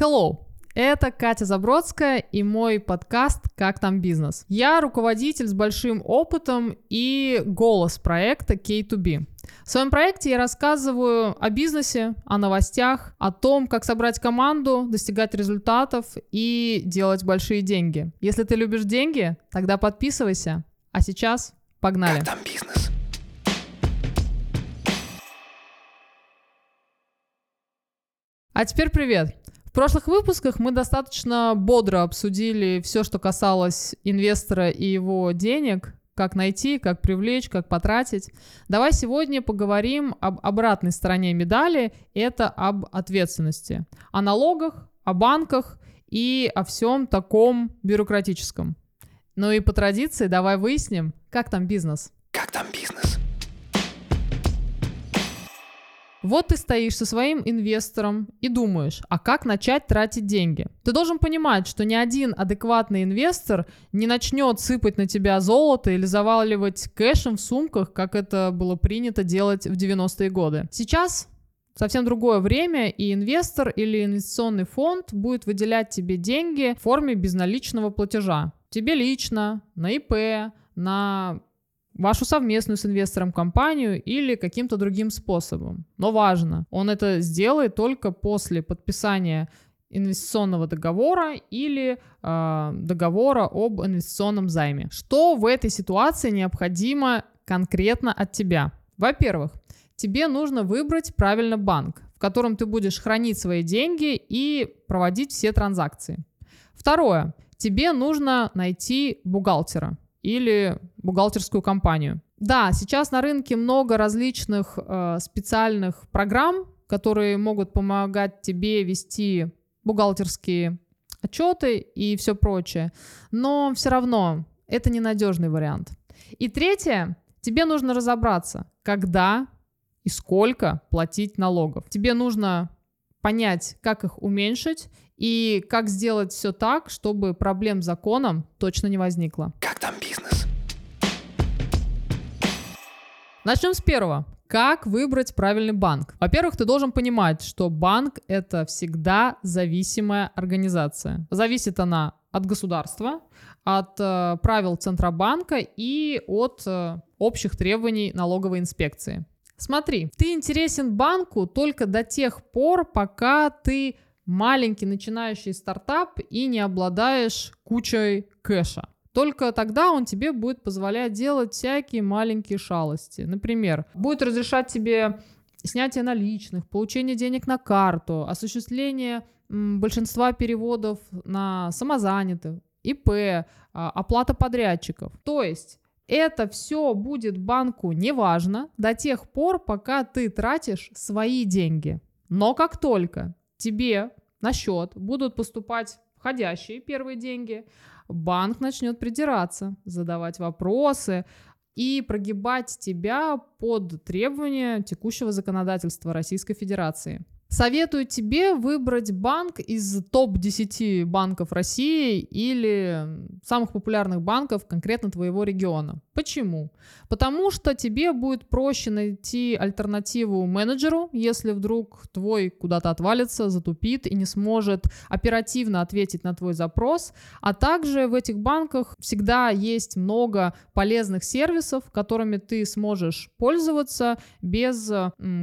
Hello! Это Катя Забродская и мой подкаст «Как там бизнес?». Я руководитель с большим опытом и голос проекта K2B. В своем проекте я рассказываю о бизнесе, о новостях, о том, как собрать команду, достигать результатов и делать большие деньги. Если ты любишь деньги, тогда подписывайся. А сейчас погнали. Как там бизнес? А теперь привет. Прошлых выпусках мы достаточно бодро обсудили все, что касалось инвестора и его денег, как найти, как привлечь, как потратить. Давай сегодня поговорим об обратной стороне медали, это об ответственности, о налогах, о банках и о всем таком бюрократическом. Ну и по традиции давай выясним, как там бизнес. Как там бизнес? Вот ты стоишь со своим инвестором и думаешь, а как начать тратить деньги? Ты должен понимать, что ни один адекватный инвестор не начнет сыпать на тебя золото или заваливать кэшем в сумках, как это было принято делать в 90-е годы. Сейчас совсем другое время, и инвестор или инвестиционный фонд будет выделять тебе деньги в форме безналичного платежа. Тебе лично, на ИП, на вашу совместную с инвестором компанию или каким-то другим способом. Но важно, он это сделает только после подписания инвестиционного договора или э, договора об инвестиционном займе. Что в этой ситуации необходимо конкретно от тебя? Во-первых, тебе нужно выбрать правильно банк, в котором ты будешь хранить свои деньги и проводить все транзакции. Второе, тебе нужно найти бухгалтера или бухгалтерскую компанию. Да, сейчас на рынке много различных э, специальных программ, которые могут помогать тебе вести бухгалтерские отчеты и все прочее, но все равно это ненадежный вариант. И третье, тебе нужно разобраться, когда и сколько платить налогов. Тебе нужно понять, как их уменьшить и как сделать все так, чтобы проблем с законом точно не возникло. Как там бизнес? Начнем с первого. Как выбрать правильный банк? Во-первых, ты должен понимать, что банк это всегда зависимая организация. Зависит она от государства, от э, правил Центробанка и от э, общих требований налоговой инспекции. Смотри, ты интересен банку только до тех пор, пока ты маленький начинающий стартап и не обладаешь кучей кэша. Только тогда он тебе будет позволять делать всякие маленькие шалости. Например, будет разрешать тебе снятие наличных, получение денег на карту, осуществление большинства переводов на самозанятых, ИП, а, оплата подрядчиков. То есть это все будет банку неважно до тех пор, пока ты тратишь свои деньги. Но как только тебе на счет будут поступать входящие первые деньги, банк начнет придираться, задавать вопросы и прогибать тебя под требования текущего законодательства Российской Федерации. Советую тебе выбрать банк из топ-10 банков России или самых популярных банков конкретно твоего региона. Почему? Потому что тебе будет проще найти альтернативу менеджеру, если вдруг твой куда-то отвалится, затупит и не сможет оперативно ответить на твой запрос. А также в этих банках всегда есть много полезных сервисов, которыми ты сможешь пользоваться без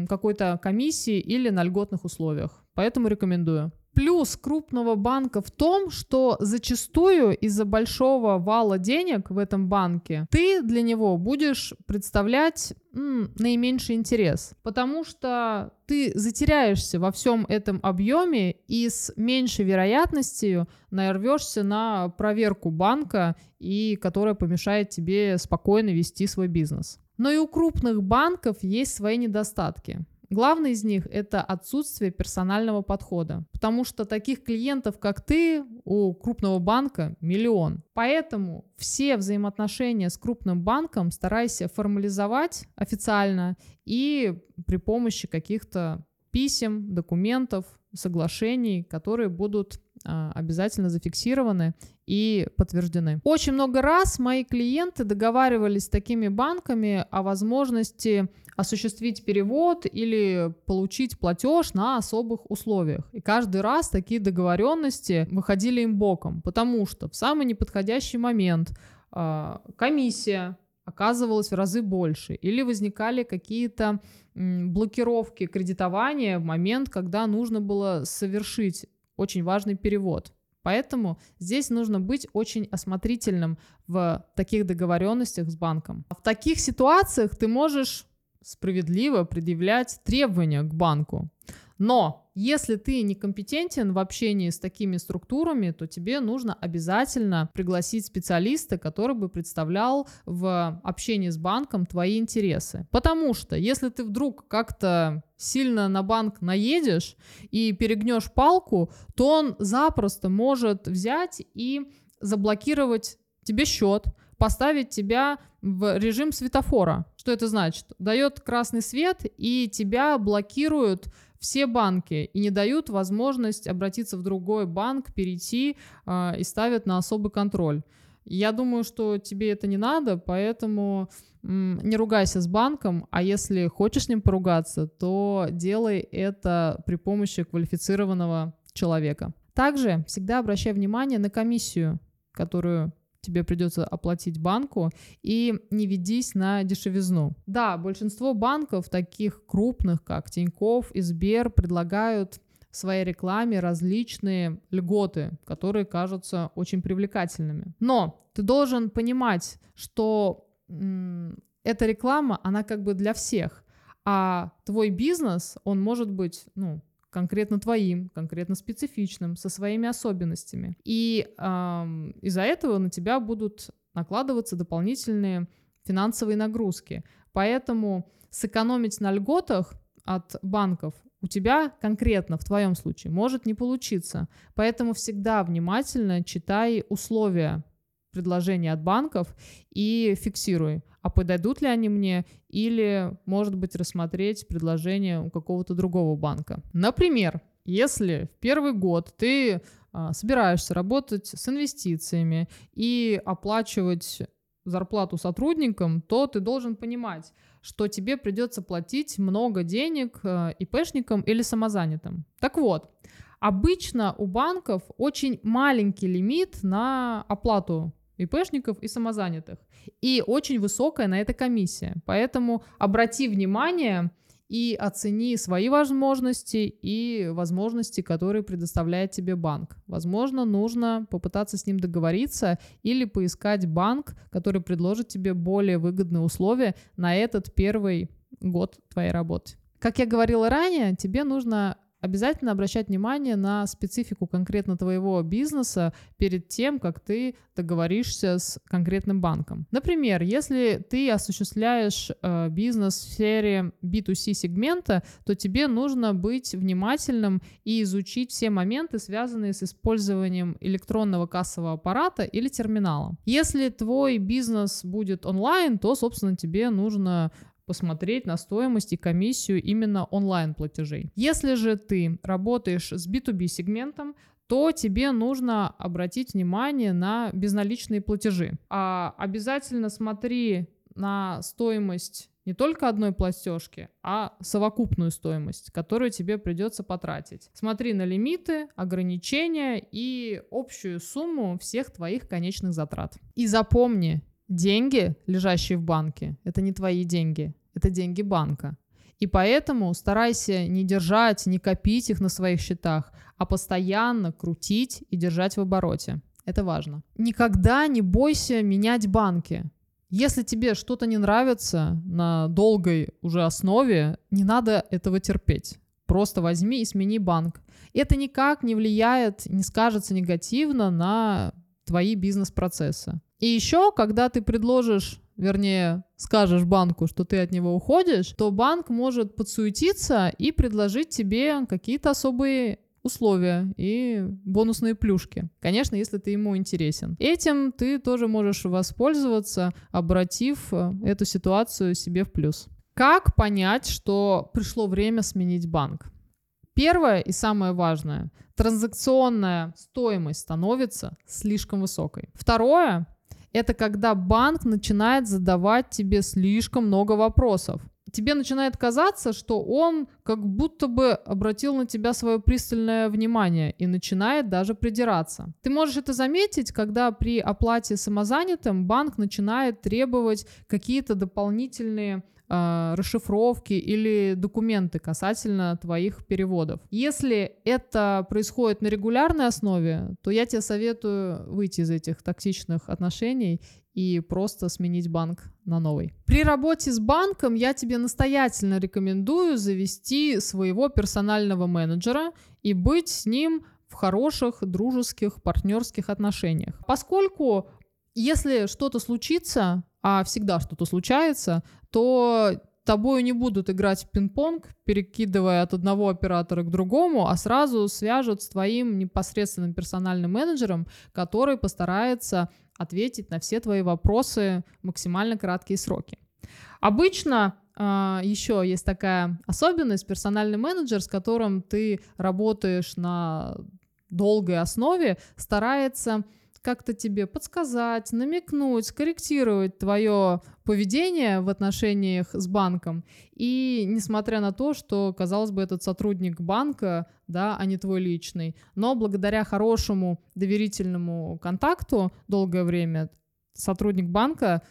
какой-то комиссии или на льготных комфортных условиях. Поэтому рекомендую. Плюс крупного банка в том, что зачастую из-за большого вала денег в этом банке ты для него будешь представлять м, наименьший интерес, потому что ты затеряешься во всем этом объеме и с меньшей вероятностью нарвешься на проверку банка, и которая помешает тебе спокойно вести свой бизнес. Но и у крупных банков есть свои недостатки. Главный из них – это отсутствие персонального подхода, потому что таких клиентов, как ты, у крупного банка миллион. Поэтому все взаимоотношения с крупным банком старайся формализовать официально и при помощи каких-то писем, документов, соглашений, которые будут обязательно зафиксированы и подтверждены. Очень много раз мои клиенты договаривались с такими банками о возможности осуществить перевод или получить платеж на особых условиях. И каждый раз такие договоренности выходили им боком, потому что в самый неподходящий момент э, комиссия оказывалась в разы больше, или возникали какие-то блокировки кредитования в момент, когда нужно было совершить очень важный перевод. Поэтому здесь нужно быть очень осмотрительным в таких договоренностях с банком. В таких ситуациях ты можешь справедливо предъявлять требования к банку. Но если ты некомпетентен в общении с такими структурами, то тебе нужно обязательно пригласить специалиста, который бы представлял в общении с банком твои интересы. Потому что если ты вдруг как-то сильно на банк наедешь и перегнешь палку, то он запросто может взять и заблокировать тебе счет, поставить тебя в режим светофора. Что это значит? Дает красный свет и тебя блокируют все банки и не дают возможность обратиться в другой банк, перейти э, и ставят на особый контроль. Я думаю, что тебе это не надо, поэтому не ругайся с банком, а если хочешь с ним поругаться, то делай это при помощи квалифицированного человека. Также всегда обращай внимание на комиссию, которую тебе придется оплатить банку, и не ведись на дешевизну. Да, большинство банков, таких крупных, как Тиньков и Сбер, предлагают в своей рекламе различные льготы, которые кажутся очень привлекательными. Но ты должен понимать, что м- эта реклама, она как бы для всех, а твой бизнес, он может быть, ну, конкретно твоим, конкретно специфичным, со своими особенностями. И э, из-за этого на тебя будут накладываться дополнительные финансовые нагрузки. Поэтому сэкономить на льготах от банков у тебя конкретно в твоем случае может не получиться. Поэтому всегда внимательно читай условия предложения от банков и фиксируй, а подойдут ли они мне или, может быть, рассмотреть предложение у какого-то другого банка. Например, если в первый год ты а, собираешься работать с инвестициями и оплачивать зарплату сотрудникам, то ты должен понимать, что тебе придется платить много денег э, ИПшникам или самозанятым. Так вот, обычно у банков очень маленький лимит на оплату ИПшников и самозанятых. И очень высокая на это комиссия. Поэтому обрати внимание и оцени свои возможности и возможности, которые предоставляет тебе банк. Возможно, нужно попытаться с ним договориться или поискать банк, который предложит тебе более выгодные условия на этот первый год твоей работы. Как я говорила ранее, тебе нужно обязательно обращать внимание на специфику конкретно твоего бизнеса перед тем, как ты договоришься с конкретным банком. Например, если ты осуществляешь э, бизнес в сфере B2C сегмента, то тебе нужно быть внимательным и изучить все моменты, связанные с использованием электронного кассового аппарата или терминала. Если твой бизнес будет онлайн, то, собственно, тебе нужно посмотреть на стоимость и комиссию именно онлайн-платежей. Если же ты работаешь с B2B сегментом, то тебе нужно обратить внимание на безналичные платежи. А обязательно смотри на стоимость не только одной платежки, а совокупную стоимость, которую тебе придется потратить. Смотри на лимиты, ограничения и общую сумму всех твоих конечных затрат. И запомни, Деньги, лежащие в банке, это не твои деньги, это деньги банка. И поэтому старайся не держать, не копить их на своих счетах, а постоянно крутить и держать в обороте. Это важно. Никогда не бойся менять банки. Если тебе что-то не нравится на долгой уже основе, не надо этого терпеть. Просто возьми и смени банк. Это никак не влияет, не скажется негативно на твои бизнес-процессы. И еще, когда ты предложишь вернее, скажешь банку, что ты от него уходишь, то банк может подсуетиться и предложить тебе какие-то особые условия и бонусные плюшки. Конечно, если ты ему интересен. Этим ты тоже можешь воспользоваться, обратив э, эту ситуацию себе в плюс. Как понять, что пришло время сменить банк? Первое и самое важное, транзакционная стоимость становится слишком высокой. Второе, это когда банк начинает задавать тебе слишком много вопросов. Тебе начинает казаться, что он как будто бы обратил на тебя свое пристальное внимание и начинает даже придираться. Ты можешь это заметить, когда при оплате самозанятым банк начинает требовать какие-то дополнительные э, расшифровки или документы касательно твоих переводов. Если это происходит на регулярной основе, то я тебе советую выйти из этих токсичных отношений и просто сменить банк на новый. При работе с банком я тебе настоятельно рекомендую завести своего персонального менеджера и быть с ним в хороших, дружеских, партнерских отношениях. Поскольку если что-то случится, а всегда что-то случается, то тобою не будут играть в пинг-понг, перекидывая от одного оператора к другому, а сразу свяжут с твоим непосредственным персональным менеджером, который постарается ответить на все твои вопросы в максимально краткие сроки. Обычно Uh, а, еще есть такая особенность, персональный менеджер, с которым ты работаешь на долгой основе, старается как-то тебе подсказать, намекнуть, скорректировать твое поведение в отношениях с банком. И несмотря на то, что, казалось бы, этот сотрудник банка, да, а не твой личный, но благодаря хорошему доверительному контакту долгое время сотрудник банка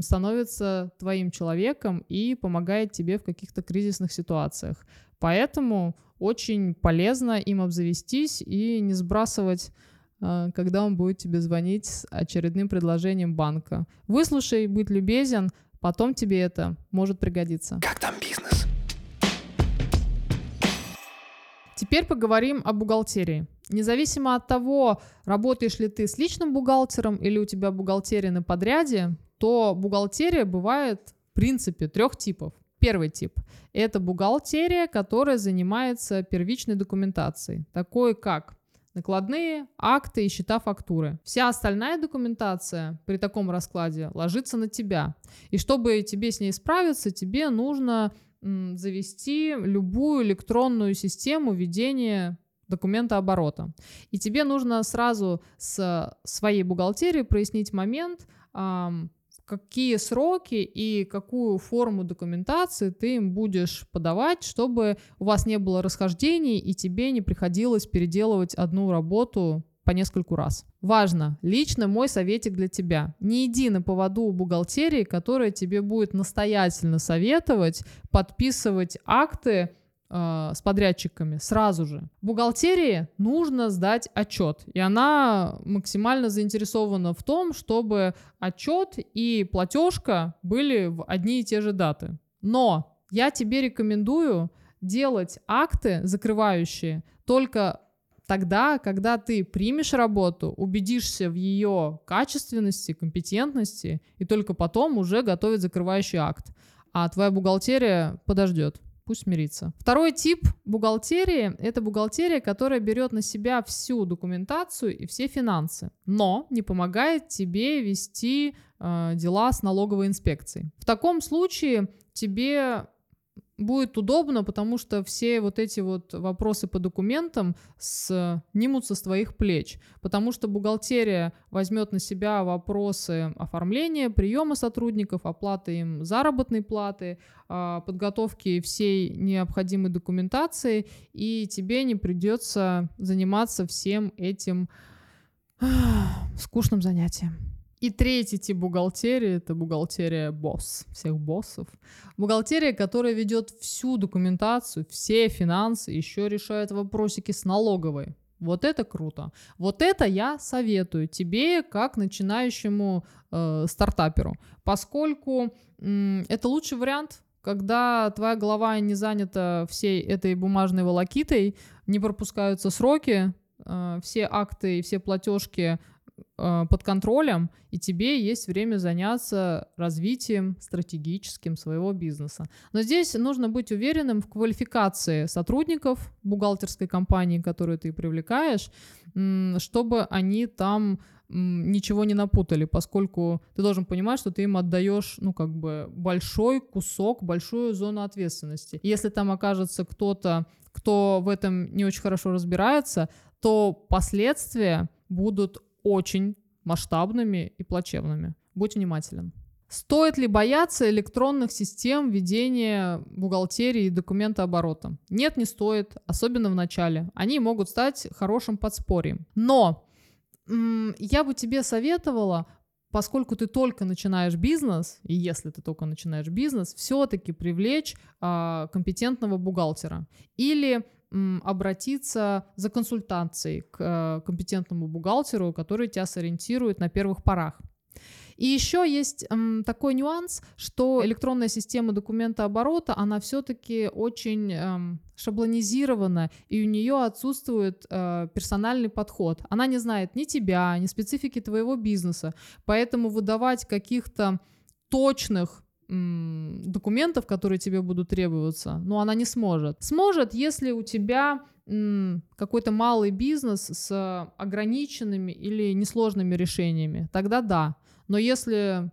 становится твоим человеком и помогает тебе в каких-то кризисных ситуациях. Поэтому очень полезно им обзавестись и не сбрасывать когда он будет тебе звонить с очередным предложением банка. Выслушай, будь любезен, потом тебе это может пригодиться. Как там бизнес? Теперь поговорим о бухгалтерии. Независимо от того, работаешь ли ты с личным бухгалтером или у тебя бухгалтерия на подряде, то бухгалтерия бывает в принципе трех типов. Первый тип – это бухгалтерия, которая занимается первичной документацией, такой как накладные, акты и счета фактуры. Вся остальная документация при таком раскладе ложится на тебя. И чтобы тебе с ней справиться, тебе нужно завести любую электронную систему ведения документа оборота. И тебе нужно сразу с своей бухгалтерией прояснить момент, какие сроки и какую форму документации ты им будешь подавать, чтобы у вас не было расхождений и тебе не приходилось переделывать одну работу по нескольку раз. Важно, лично мой советик для тебя. Не иди на поводу у бухгалтерии, которая тебе будет настоятельно советовать подписывать акты э, с подрядчиками сразу же. Бухгалтерии нужно сдать отчет, и она максимально заинтересована в том, чтобы отчет и платежка были в одни и те же даты. Но я тебе рекомендую делать акты закрывающие только тогда, когда ты примешь работу, убедишься в ее качественности, компетентности, и только потом уже готовить закрывающий акт. А твоя бухгалтерия подождет пусть смирится. Второй тип бухгалтерии – это бухгалтерия, которая берет на себя всю документацию и все финансы, но не помогает тебе вести э, дела с налоговой инспекцией. В таком случае тебе будет удобно, потому что все вот эти вот вопросы по документам снимутся с твоих плеч, потому что бухгалтерия возьмет на себя вопросы оформления, приема сотрудников, оплаты им заработной платы, а, подготовки всей необходимой документации, и тебе не придется заниматься всем этим скучным занятием. И третий тип бухгалтерии — это бухгалтерия босс, всех боссов. Бухгалтерия, которая ведет всю документацию, все финансы, еще решает вопросики с налоговой. Вот это круто. Вот это я советую тебе как начинающему э, стартаперу, поскольку э, это лучший вариант, когда твоя голова не занята всей этой бумажной волокитой, не пропускаются сроки, э, все акты и все платежки э, под контролем, и тебе есть время заняться развитием стратегическим своего бизнеса. Но здесь нужно быть уверенным в квалификации сотрудников бухгалтерской компании, которую ты привлекаешь, чтобы они там ничего не напутали, поскольку ты должен понимать, что ты им отдаешь, ну, как бы большой кусок, большую зону ответственности. Если там окажется кто-то кто в этом не очень хорошо разбирается, то последствия будут очень масштабными и плачевными. Будь внимателен. Стоит ли бояться электронных систем ведения бухгалтерии и документооборота? Нет, не стоит, особенно в начале. Они могут стать хорошим подспорьем. Но я бы тебе советовала поскольку ты только начинаешь бизнес, и если ты только начинаешь бизнес, все-таки привлечь а, компетентного бухгалтера или обратиться за консультацией к а, компетентному бухгалтеру, который тебя сориентирует на первых порах. И еще есть такой нюанс, что электронная система документа оборота, она все-таки очень эм, шаблонизирована, и у нее отсутствует э, персональный подход. Она не знает ни тебя, ни специфики твоего бизнеса, поэтому выдавать каких-то точных документов, которые тебе будут требоваться, но она не сможет. Сможет, если у тебя какой-то малый бизнес с ограниченными или несложными решениями, тогда да. Но если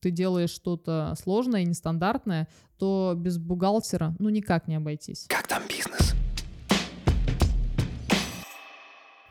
ты делаешь что-то сложное и нестандартное, то без бухгалтера ну никак не обойтись. Как там бизнес?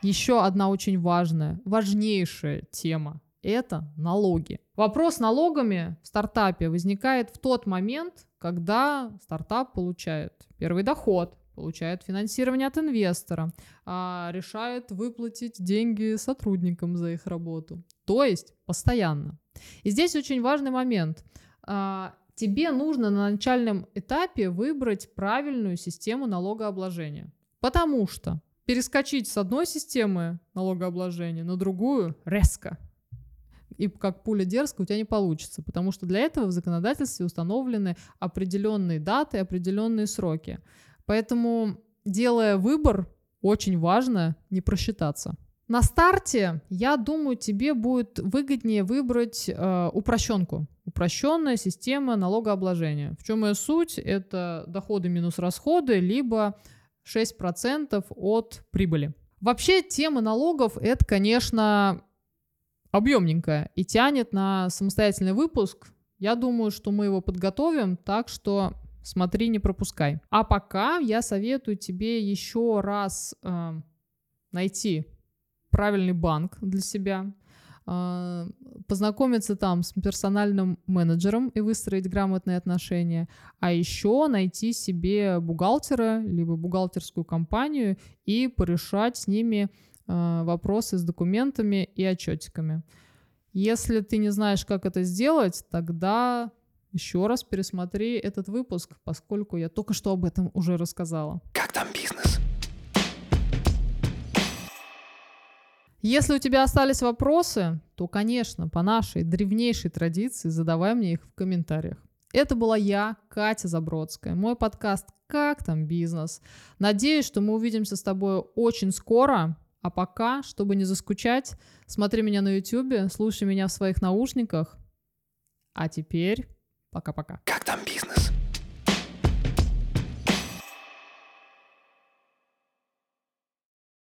Еще одна очень важная, важнейшая тема – это налоги. Вопрос с налогами в стартапе возникает в тот момент, когда стартап получает первый доход, получает финансирование от инвестора, а, решает выплатить деньги сотрудникам за их работу. То есть постоянно. И здесь очень важный момент. А, тебе нужно на начальном этапе выбрать правильную систему налогообложения. Потому что перескочить с одной системы налогообложения на другую резко и как пуля дерзко у тебя не получится, потому что для этого в законодательстве установлены определенные даты, определенные сроки. Поэтому, делая выбор, очень важно не просчитаться. На старте, я думаю, тебе будет выгоднее выбрать э, упрощенку. Упрощенная система налогообложения. В чем ее суть? Это доходы минус расходы, либо 6% от прибыли. Вообще, тема налогов — это, конечно, объемненькая и тянет на самостоятельный выпуск. Я думаю, что мы его подготовим так, что Смотри, не пропускай. А пока я советую тебе еще раз э, найти правильный банк для себя, э, познакомиться там с персональным менеджером и выстроить грамотные отношения, а еще найти себе бухгалтера, либо бухгалтерскую компанию и порешать с ними вопросы с документами и отчетиками. Если ты не знаешь, как это сделать, тогда еще раз пересмотри этот выпуск, поскольку я только что об этом уже рассказала. Как там бизнес? Если у тебя остались вопросы, то, конечно, по нашей древнейшей традиции задавай мне их в комментариях. Это была я, Катя Забродская, мой подкаст «Как там бизнес?». Надеюсь, что мы увидимся с тобой очень скоро, а пока, чтобы не заскучать, смотри меня на YouTube, слушай меня в своих наушниках. А теперь Пока-пока. Как там бизнес?